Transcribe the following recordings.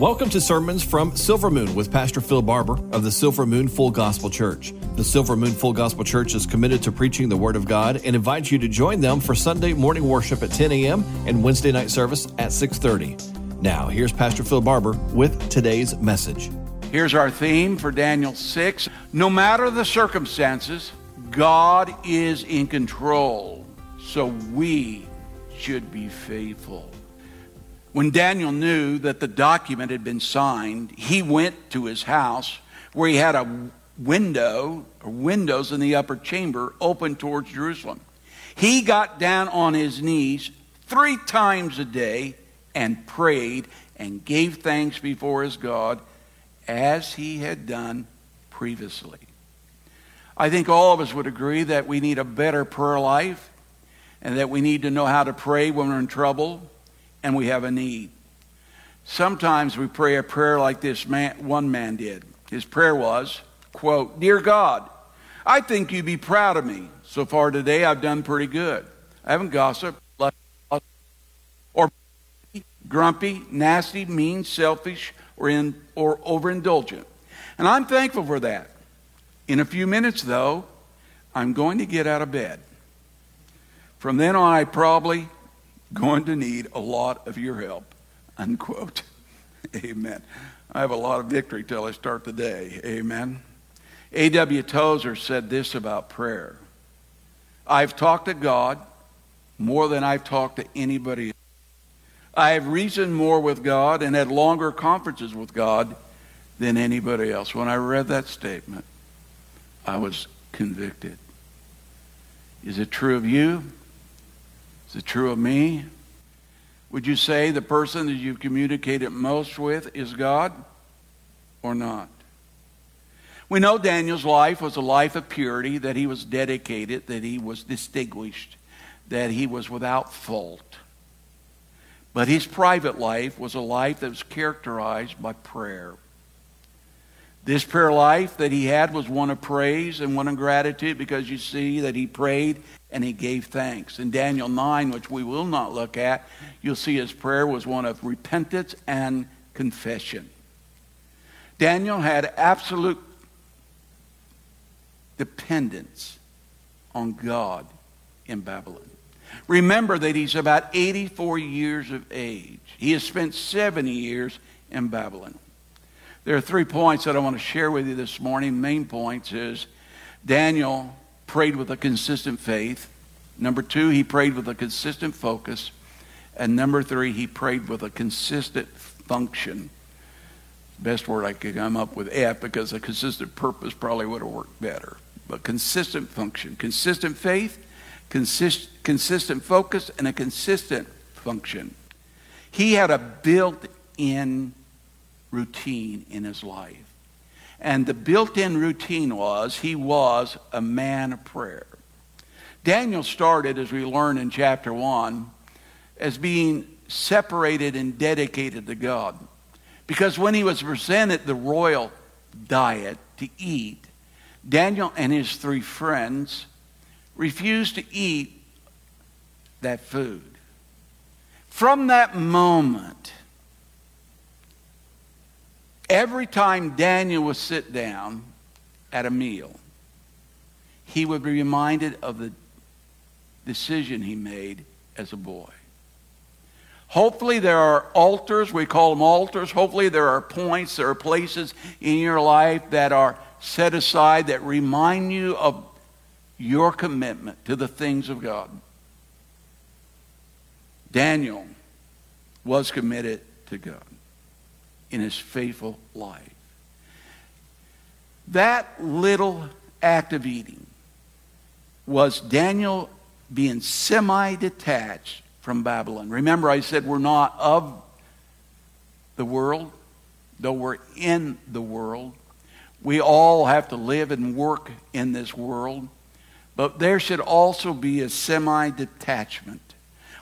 Welcome to Sermons from Silver Moon with Pastor Phil Barber of the Silver Moon Full Gospel Church. The Silver Moon Full Gospel Church is committed to preaching the Word of God and invites you to join them for Sunday morning worship at 10 a.m. and Wednesday night service at 6:30. Now, here's Pastor Phil Barber with today's message. Here's our theme for Daniel 6. No matter the circumstances, God is in control, so we should be faithful. When Daniel knew that the document had been signed, he went to his house where he had a window or windows in the upper chamber open towards Jerusalem. He got down on his knees three times a day and prayed and gave thanks before his God as he had done previously. I think all of us would agree that we need a better prayer life and that we need to know how to pray when we're in trouble and we have a need. Sometimes we pray a prayer like this man, one man did. His prayer was, quote, Dear God, I think you'd be proud of me. So far today, I've done pretty good. I haven't gossiped, or grumpy, nasty, mean, selfish, or, in, or overindulgent. And I'm thankful for that. In a few minutes, though, I'm going to get out of bed. From then on, I probably going to need a lot of your help. Unquote. Amen. I have a lot of victory till I start the day. Amen. A.W. Tozer said this about prayer I've talked to God more than I've talked to anybody else. I have reasoned more with God and had longer conferences with God than anybody else. When I read that statement, I was convicted. Is it true of you? Is it true of me? Would you say the person that you've communicated most with is God or not? We know Daniel's life was a life of purity, that he was dedicated, that he was distinguished, that he was without fault. But his private life was a life that was characterized by prayer. This prayer life that he had was one of praise and one of gratitude because you see that he prayed and he gave thanks. In Daniel 9, which we will not look at, you'll see his prayer was one of repentance and confession. Daniel had absolute dependence on God in Babylon. Remember that he's about 84 years of age. He has spent 70 years in Babylon. There are three points that I want to share with you this morning. Main points is Daniel prayed with a consistent faith. Number two, he prayed with a consistent focus. And number three, he prayed with a consistent function. Best word I could come up with F because a consistent purpose probably would have worked better. But consistent function, consistent faith, consist, consistent focus, and a consistent function. He had a built in routine in his life. And the built in routine was he was a man of prayer. Daniel started, as we learn in chapter 1, as being separated and dedicated to God. Because when he was presented the royal diet to eat, Daniel and his three friends refused to eat that food. From that moment, Every time Daniel would sit down at a meal, he would be reminded of the decision he made as a boy. Hopefully, there are altars, we call them altars. Hopefully, there are points, there are places in your life that are set aside that remind you of your commitment to the things of God. Daniel was committed to God in his faithful life. That little act of eating was Daniel being semi detached from Babylon. Remember, I said we're not of the world, though we're in the world. We all have to live and work in this world, but there should also be a semi detachment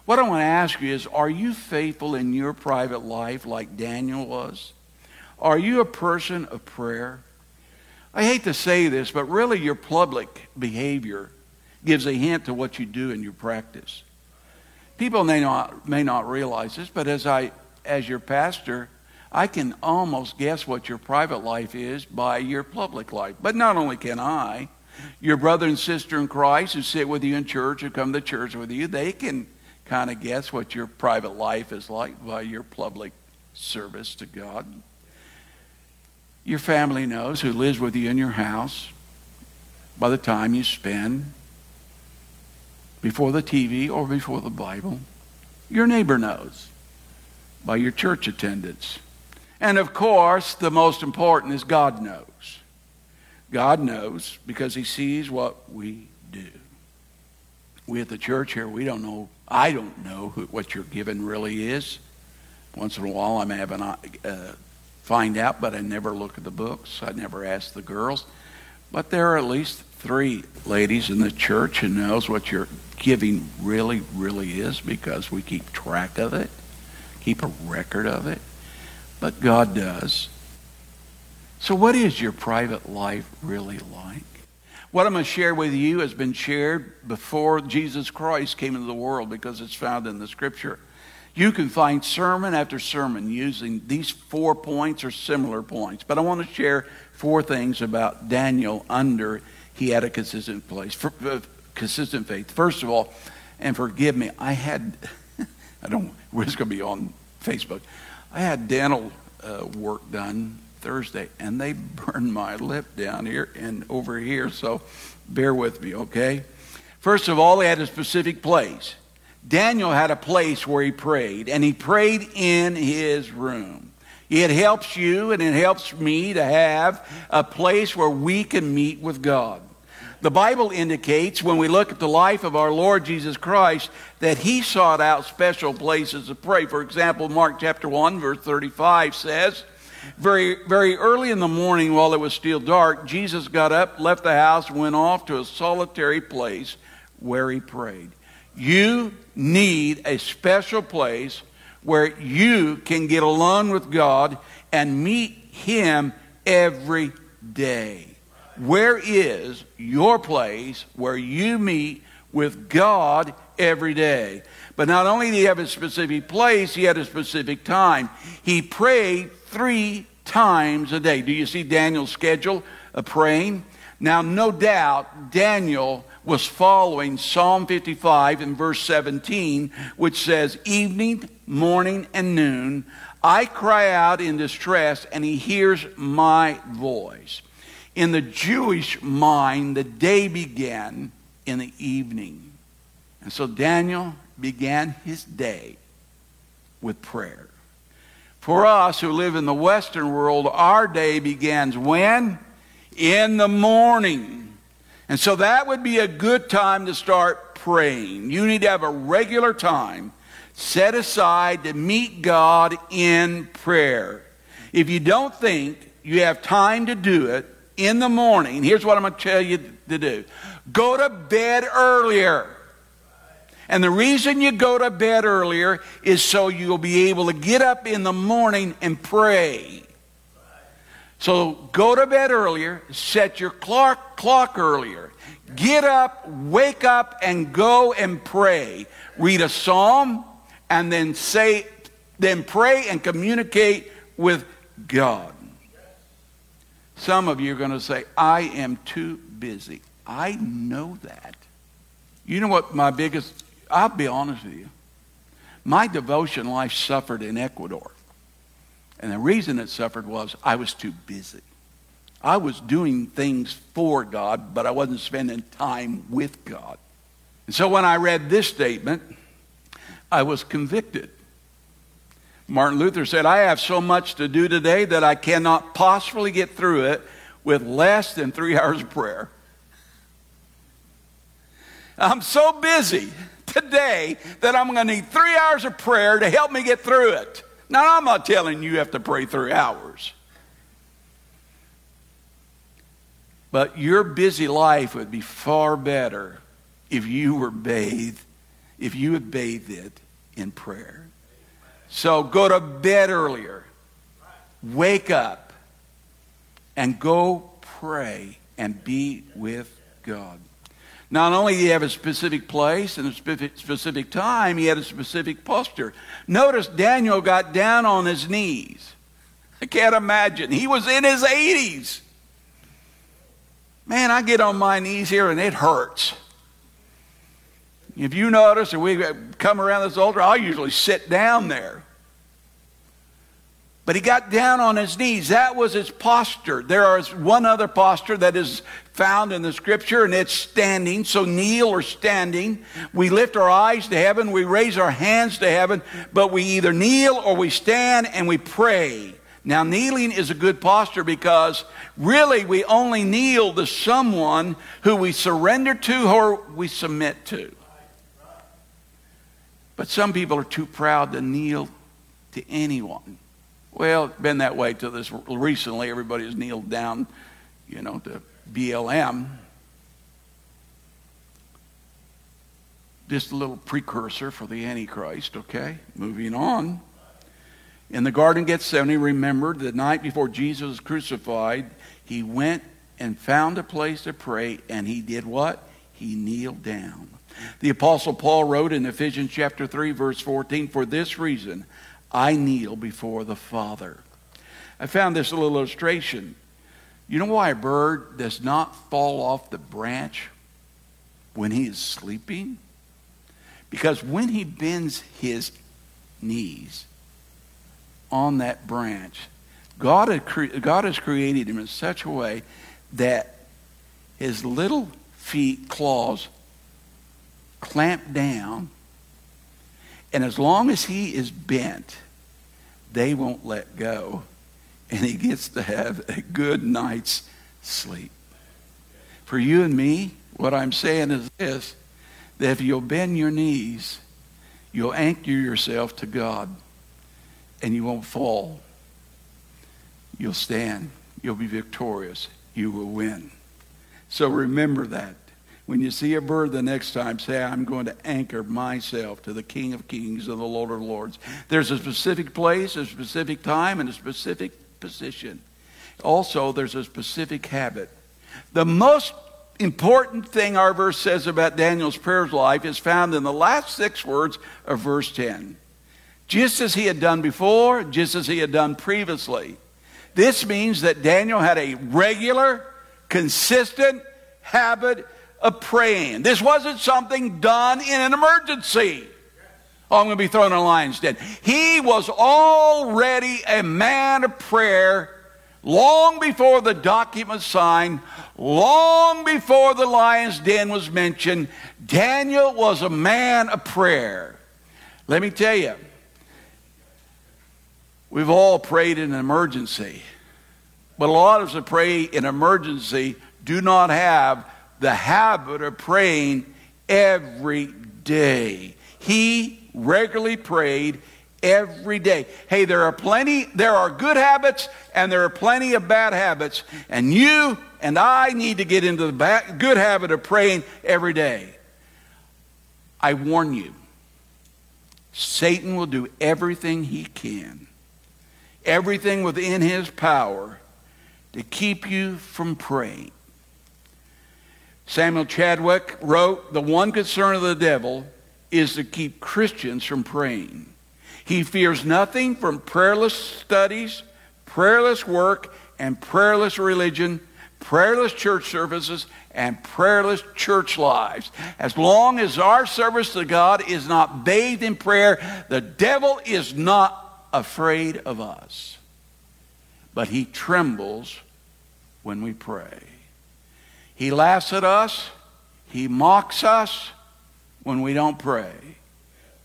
what I want to ask you is are you faithful in your private life like Daniel was? Are you a person of prayer? I hate to say this, but really your public behavior gives a hint to what you do in your practice. People may not, may not realize this, but as, I, as your pastor, I can almost guess what your private life is by your public life. But not only can I, your brother and sister in Christ who sit with you in church, who come to church with you, they can kind of guess what your private life is like by your public service to God. Your family knows who lives with you in your house by the time you spend before the TV or before the Bible. Your neighbor knows by your church attendance. And of course, the most important is God knows. God knows because he sees what we do. We at the church here, we don't know, I don't know who, what your giving really is. Once in a while, I'm having uh, find out, but I never look at the books. I never ask the girls. But there are at least three ladies in the church who knows what your giving really, really is because we keep track of it, keep a record of it. But God does. So, what is your private life really like? What I'm going to share with you has been shared before Jesus Christ came into the world because it's found in the scripture. You can find sermon after sermon using these four points or similar points. But I want to share four things about Daniel under he had a consistent place, for, uh, consistent faith. First of all, and forgive me, I had, I don't, it's going to be on Facebook. I had dental uh, work done Thursday, and they burned my lip down here and over here, so bear with me, okay? First of all, they had a specific place. Daniel had a place where he prayed, and he prayed in his room. It helps you and it helps me to have a place where we can meet with God. The Bible indicates when we look at the life of our Lord Jesus Christ that he sought out special places to pray. For example, Mark chapter 1 verse 35 says, very, very early in the morning, while it was still dark, Jesus got up, left the house, went off to a solitary place where he prayed. You need a special place where you can get alone with God and meet Him every day. Where is your place where you meet with God every day? But not only did he have a specific place, he had a specific time. He prayed three times a day. Do you see Daniel's schedule of praying? Now, no doubt, Daniel was following Psalm 55 in verse 17, which says, Evening, morning, and noon, I cry out in distress, and he hears my voice. In the Jewish mind, the day began in the evening. And so Daniel began his day with prayer. For us who live in the Western world, our day begins when? In the morning. And so that would be a good time to start praying. You need to have a regular time set aside to meet God in prayer. If you don't think you have time to do it in the morning, here's what I'm going to tell you to do go to bed earlier. And the reason you go to bed earlier is so you'll be able to get up in the morning and pray. So go to bed earlier, set your clock, clock earlier. Get up, wake up, and go and pray. Read a psalm, and then say, then pray and communicate with God. Some of you are going to say, I am too busy. I know that. You know what my biggest I'll be honest with you. My devotion life suffered in Ecuador. And the reason it suffered was I was too busy. I was doing things for God, but I wasn't spending time with God. And so when I read this statement, I was convicted. Martin Luther said, I have so much to do today that I cannot possibly get through it with less than three hours of prayer. I'm so busy today that I'm going to need three hours of prayer to help me get through it. Now, I'm not telling you you have to pray three hours. But your busy life would be far better if you were bathed, if you had bathed it in prayer. So go to bed earlier, wake up, and go pray and be with God. Not only did he have a specific place and a specific, time, he had a specific posture. Notice Daniel got down on his knees. I can't imagine. He was in his 80s. Man, I get on my knees here and it hurts. If you notice, or we come around this altar, I'll usually sit down there. But he got down on his knees. That was his posture. There is one other posture that is found in the scripture, and it's standing. So kneel or standing. We lift our eyes to heaven, we raise our hands to heaven, but we either kneel or we stand and we pray. Now, kneeling is a good posture because really we only kneel to someone who we surrender to or we submit to. But some people are too proud to kneel to anyone. Well, it's been that way till this recently. Everybody has kneeled down, you know, to BLM. Just a little precursor for the Antichrist, okay? Moving on. In the Garden of Gethsemane, remembered the night before Jesus was crucified, he went and found a place to pray, and he did what? He kneeled down. The Apostle Paul wrote in Ephesians chapter 3, verse 14, For this reason I kneel before the Father. I found this little illustration. You know why a bird does not fall off the branch when he is sleeping? Because when he bends his knees on that branch, God, has created him in such a way that his little feet, claws, clamp down and as long as he is bent, they won't let go. And he gets to have a good night's sleep. For you and me, what I'm saying is this that if you'll bend your knees, you'll anchor yourself to God and you won't fall. You'll stand. You'll be victorious. You will win. So remember that. When you see a bird the next time, say, I'm going to anchor myself to the King of Kings and the Lord of Lords. There's a specific place, a specific time, and a specific position. Also, there's a specific habit. The most important thing our verse says about Daniel's prayer life is found in the last six words of verse 10. Just as he had done before, just as he had done previously. This means that Daniel had a regular, consistent habit of praying. This wasn't something done in an emergency. Oh, I'm going to be thrown in a lion's den. He was already a man of prayer long before the document signed, long before the lion's den was mentioned. Daniel was a man of prayer. Let me tell you, we've all prayed in an emergency, but a lot of us that pray in emergency do not have the habit of praying every day. He regularly prayed every day. Hey, there are plenty, there are good habits and there are plenty of bad habits. And you and I need to get into the bad, good habit of praying every day. I warn you, Satan will do everything he can, everything within his power to keep you from praying. Samuel Chadwick wrote The one concern of the devil is to keep Christians from praying. He fears nothing from prayerless studies, prayerless work, and prayerless religion, prayerless church services, and prayerless church lives. As long as our service to God is not bathed in prayer, the devil is not afraid of us. But he trembles when we pray. He laughs at us. He mocks us when we don't pray.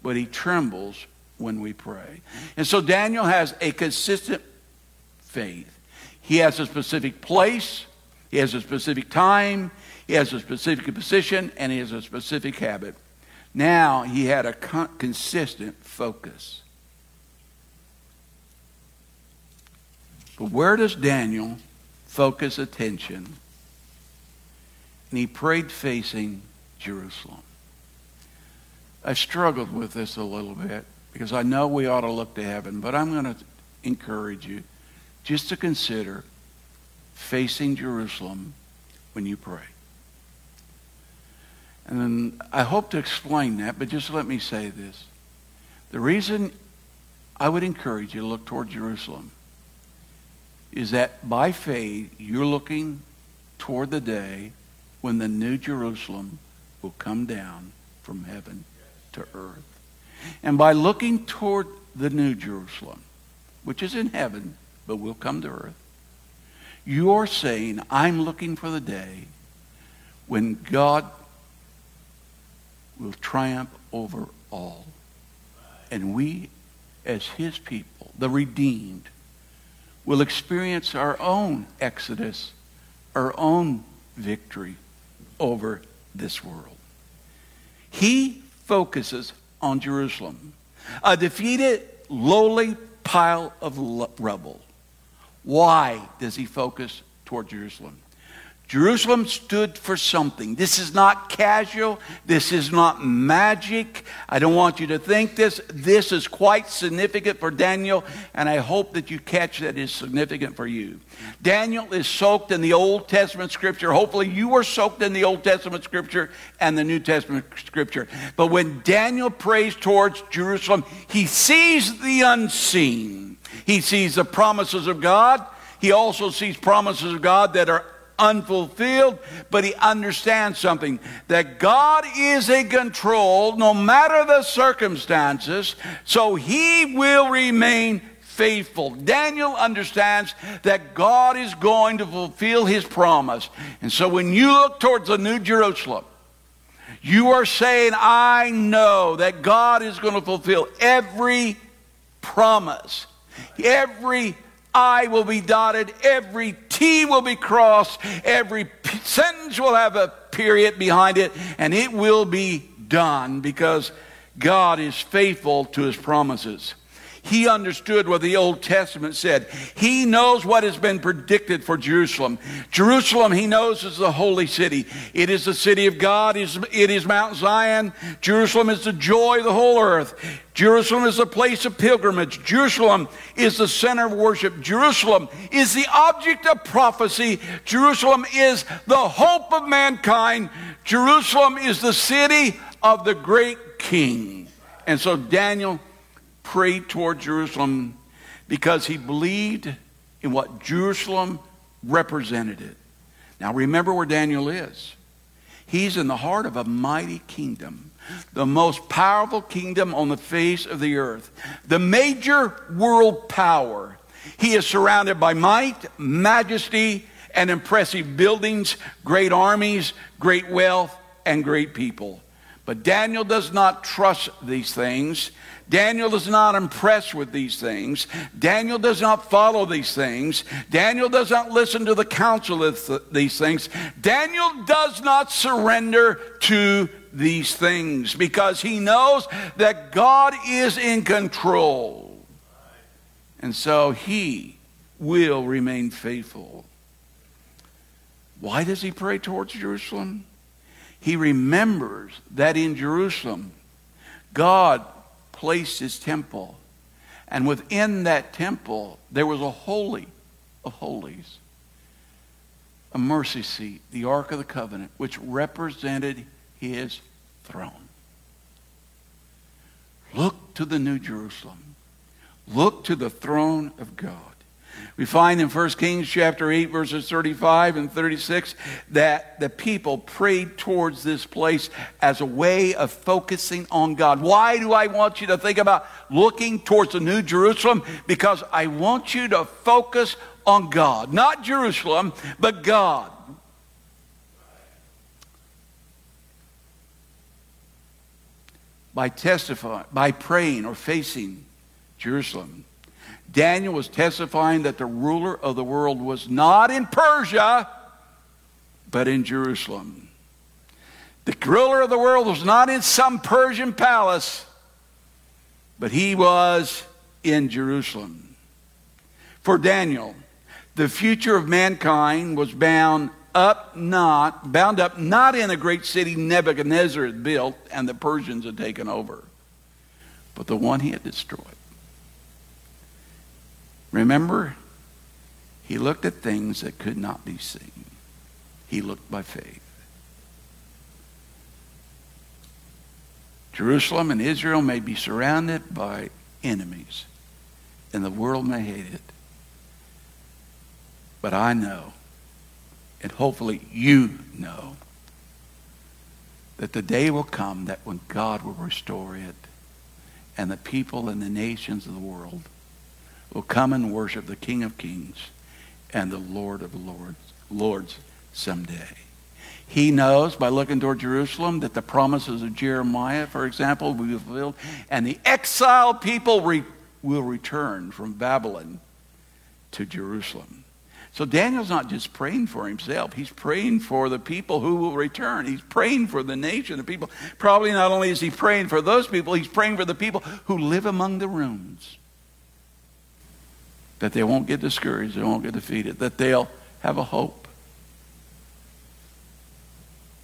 But he trembles when we pray. And so Daniel has a consistent faith. He has a specific place, he has a specific time, he has a specific position, and he has a specific habit. Now he had a con- consistent focus. But where does Daniel focus attention and he prayed facing Jerusalem. I struggled with this a little bit because I know we ought to look to heaven, but I'm going to encourage you just to consider facing Jerusalem when you pray. And I hope to explain that, but just let me say this. The reason I would encourage you to look toward Jerusalem is that by faith you're looking toward the day when the new Jerusalem will come down from heaven to earth. And by looking toward the new Jerusalem, which is in heaven, but will come to earth, you're saying, I'm looking for the day when God will triumph over all. And we, as his people, the redeemed, will experience our own exodus, our own victory over this world. He focuses on Jerusalem, a defeated, lowly pile of rubble. Why does he focus toward Jerusalem? Jerusalem stood for something. This is not casual. This is not magic. I don't want you to think this. This is quite significant for Daniel, and I hope that you catch that is significant for you. Daniel is soaked in the Old Testament scripture. Hopefully, you were soaked in the Old Testament scripture and the New Testament scripture. But when Daniel prays towards Jerusalem, he sees the unseen. He sees the promises of God. He also sees promises of God that are unfulfilled, but he understands something that God is in control no matter the circumstances, so he will remain faithful. Daniel understands that God is going to fulfill his promise. And so when you look towards the New Jerusalem, you are saying, I know that God is going to fulfill every promise, every I will be dotted, every T will be crossed, every sentence will have a period behind it, and it will be done because God is faithful to his promises. He understood what the Old Testament said. He knows what has been predicted for Jerusalem. Jerusalem, he knows, is the holy city. It is the city of God. It is Mount Zion. Jerusalem is the joy of the whole earth. Jerusalem is the place of pilgrimage. Jerusalem is the center of worship. Jerusalem is the object of prophecy. Jerusalem is the hope of mankind. Jerusalem is the city of the great king. And so Daniel prayed toward Jerusalem because he believed in what Jerusalem represented it. Now remember where Daniel is. He's in the heart of a mighty kingdom, the most powerful kingdom on the face of the earth, the major world power. He is surrounded by might, majesty, and impressive buildings, great armies, great wealth, and great people. But Daniel does not trust these things. Daniel is not impressed with these things. Daniel does not follow these things. Daniel does not listen to the counsel of these things. Daniel does not surrender to these things because he knows that God is in control. And so he will remain faithful. Why does he pray towards Jerusalem? He remembers that in Jerusalem, God placed his temple. And within that temple, there was a holy of holies, a mercy seat, the Ark of the Covenant, which represented his throne. Look to the New Jerusalem. Look to the throne of God. We find in 1 Kings chapter 8, verses 35 and 36, that the people prayed towards this place as a way of focusing on God. Why do I want you to think about looking towards the New Jerusalem? Because I want you to focus on God. Not Jerusalem, but God. By testifying, by praying or facing Jerusalem, Daniel was testifying that the ruler of the world was not in Persia, but in Jerusalem. The ruler of the world was not in some Persian palace, but he was in Jerusalem. For Daniel, the future of mankind was bound up not bound up not in a great city Nebuchadnezzar had built and the Persians had taken over, but the one he had destroyed. Remember, he looked at things that could not be seen. He looked by faith. Jerusalem and Israel may be surrounded by enemies, and the world may hate it. But I know, and hopefully you know, that the day will come that when God will restore it, and the people and the nations of the world will come and worship the King of Kings and the Lord of Lords, Lords someday. He knows by looking toward Jerusalem that the promises of Jeremiah, for example, will be fulfilled, and the exiled people re- will return from Babylon to Jerusalem. So Daniel's not just praying for himself, he's praying for the people who will return. He's praying for the nation, the people. Probably not only is he praying for those people, he's praying for the people who live among the ruins. That they won't get discouraged, they won't get defeated, that they'll have a hope.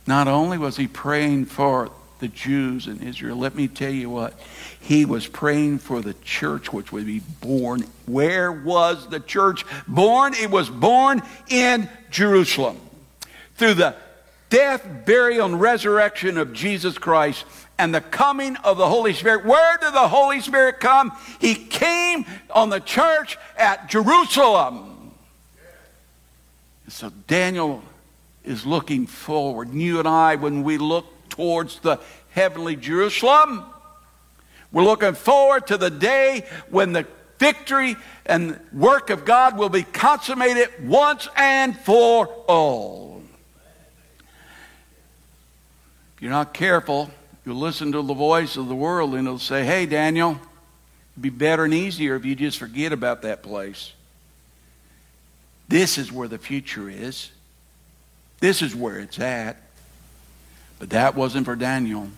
Not only was he praying for the Jews in Israel, let me tell you what, he was praying for the church which would be born. Where was the church born? It was born in Jerusalem. Through the death, burial, and resurrection of Jesus Christ and the coming of the Holy Spirit. Where did the Holy Spirit come? He came on the church at Jerusalem. So Daniel is looking forward. You and I, when we look towards the heavenly Jerusalem, we're looking forward to the day when the victory and work of God will be consummated once and for all. If you're not careful, you'll listen to the voice of the world and it'll say, Hey, Daniel, it'd be better and easier if you just forget about that place. This is where the future is. This is where it's at. But that wasn't for Daniel.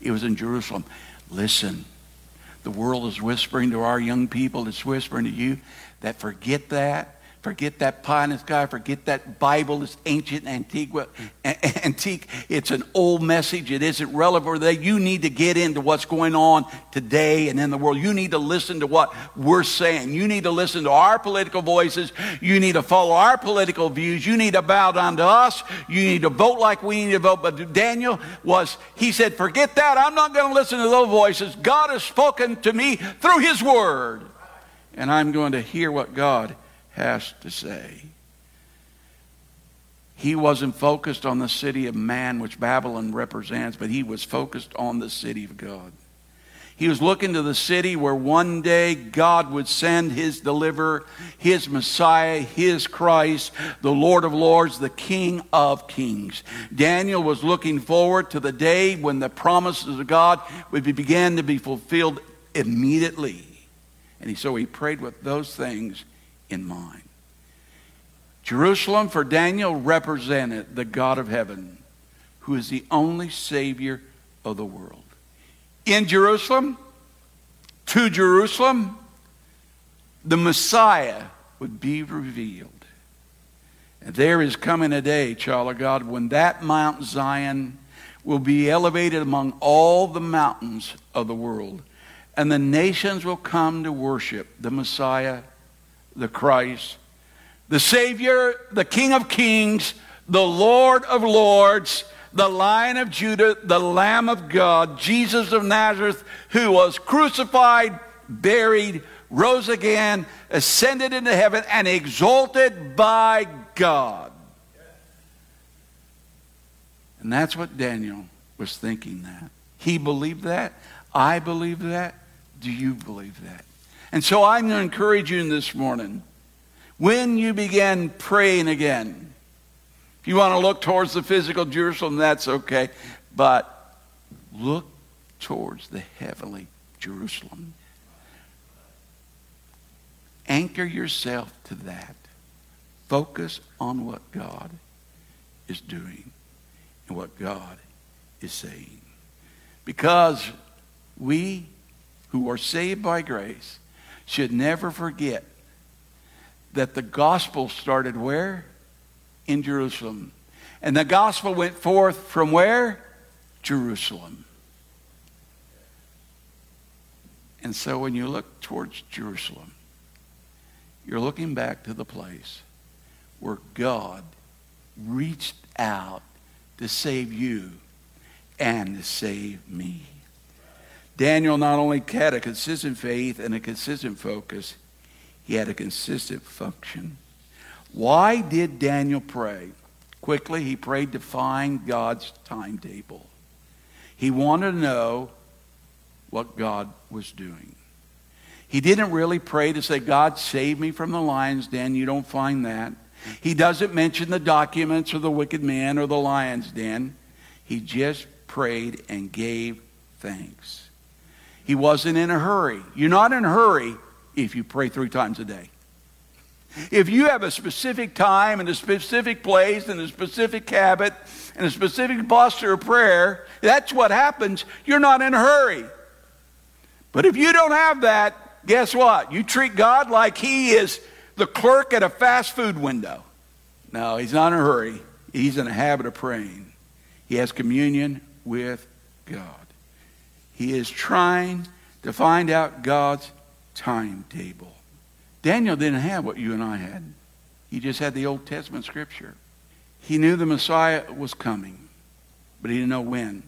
It was in Jerusalem. Listen, the world is whispering to our young people, it's whispering to you that forget that. Forget that pie in the sky. Forget that Bible is ancient, antique. antique. It's an old message. It isn't relevant today. You need to get into what's going on today and in the world. You need to listen to what we're saying. You need to listen to our political voices. You need to follow our political views. You need to bow down to us. You need to vote like we need to vote. But Daniel was, he said, forget that. I'm not going to listen to those voices. God has spoken to me through his word. And I'm going to hear what God has to say. He wasn't focused on the city of man, which Babylon represents, but he was focused on the city of God. He was looking to the city where one day God would send his deliverer, his Messiah, his Christ, the Lord of Lords, the King of Kings. Daniel was looking forward to the day when the promises of God would begin to be fulfilled immediately. And he, so he prayed with those things in mind. Jerusalem for Daniel represented the God of heaven, who is the only Savior of the world. In Jerusalem, to Jerusalem, the Messiah would be revealed. And there is coming a day, child of God, when that Mount Zion will be elevated among all the mountains of the world. And the nations will come to worship the Messiah the Christ, the Savior, the King of Kings, the Lord of Lords, the Lion of Judah, the Lamb of God, Jesus of Nazareth, who was crucified, buried, rose again, ascended into heaven, and exalted by God. And that's what Daniel was thinking that. He believed that. I believe that. Do you believe that? And so I'm going to encourage you this morning. When you begin praying again, if you want to look towards the physical Jerusalem, that's okay. But look towards the heavenly Jerusalem. Anchor yourself to that. Focus on what God is doing and what God is saying. Because we who are saved by grace should never forget that the gospel started where? In Jerusalem. And the gospel went forth from where? Jerusalem. And so when you look towards Jerusalem, you're looking back to the place where God reached out to save you and to save me. Daniel not only had a consistent faith and a consistent focus, he had a consistent function. Why did Daniel pray? Quickly, he prayed to find God's timetable. He wanted to know what God was doing. He didn't really pray to say, God, save me from the lion's den. You don't find that. He doesn't mention the documents or the wicked man or the lion's den. He just prayed and gave thanks. He wasn't in a hurry. You're not in a hurry if you pray three times a day. If you have a specific time and a specific place and a specific habit and a specific posture of prayer, that's what happens. You're not in a hurry. But if you don't have that, guess what? You treat God like He is the clerk at a fast food window. No, He's not in a hurry. He's in a habit of praying. He has communion with God. He is trying to find out God's timetable. Daniel didn't have what you and I had. He just had the Old Testament scripture. He knew the Messiah was coming, but he didn't know when.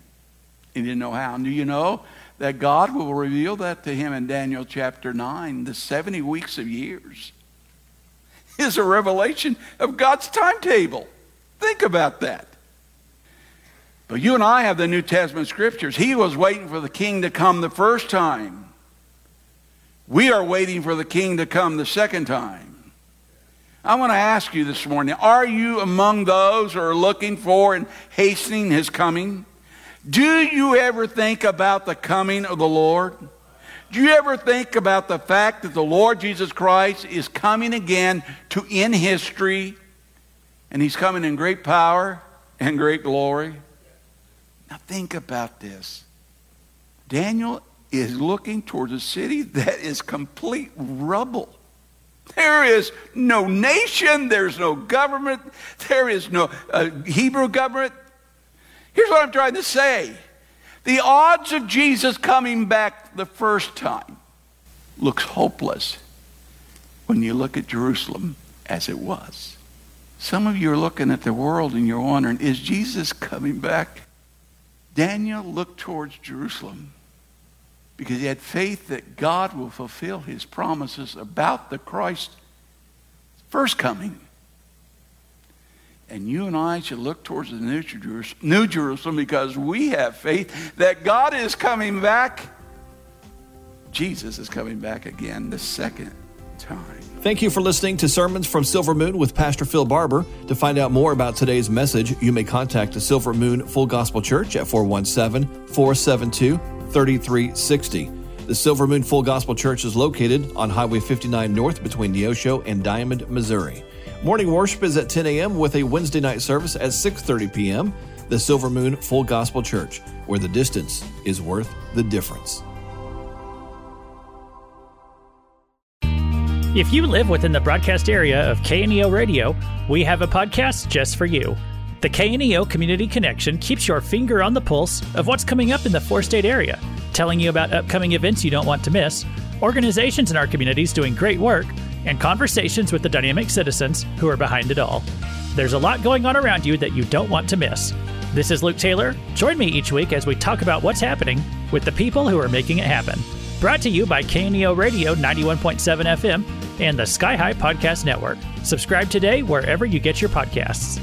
He didn't know how. And do you know that God will reveal that to him in Daniel chapter 9. The 70 weeks of years is a revelation of God's timetable. Think about that. But you and I have the New Testament scriptures. He was waiting for the king to come the first time. We are waiting for the king to come the second time. I want to ask you this morning are you among those who are looking for and hastening his coming? Do you ever think about the coming of the Lord? Do you ever think about the fact that the Lord Jesus Christ is coming again to end history and he's coming in great power and great glory? Now think about this. Daniel is looking towards a city that is complete rubble. There is no nation, there's no government, there is no uh, Hebrew government, Here's what I'm trying to say the odds of Jesus coming back the first time looks hopeless when you look at Jerusalem as it was. Some of you are looking at the world and you're wondering, is Jesus coming back? Daniel looked towards Jerusalem because he had faith that God will fulfill his promises about the Christ first coming. And you and I should look towards the New Jerusalem, New Jerusalem because we have faith that God is coming back. Jesus is coming back again the second time. Thank you for listening to Sermons from Silver Moon with Pastor Phil Barber. To find out more about today's message, you may contact the Silver Moon Full Gospel Church at 417 472 3360. The Silver Moon Full Gospel Church is located on Highway 59 North between Neosho and Diamond, Missouri. Morning worship is at 10 a.m. with a Wednesday night service at 6:30 p.m. The Silver Moon Full Gospel Church, where the distance is worth the difference. If you live within the broadcast area of KNEO Radio, we have a podcast just for you. The KNEO Community Connection keeps your finger on the pulse of what's coming up in the four state area, telling you about upcoming events you don't want to miss, organizations in our communities doing great work, and conversations with the dynamic citizens who are behind it all. There's a lot going on around you that you don't want to miss. This is Luke Taylor. Join me each week as we talk about what's happening with the people who are making it happen. Brought to you by KNEO Radio 91.7 FM and the Sky High Podcast Network. Subscribe today wherever you get your podcasts.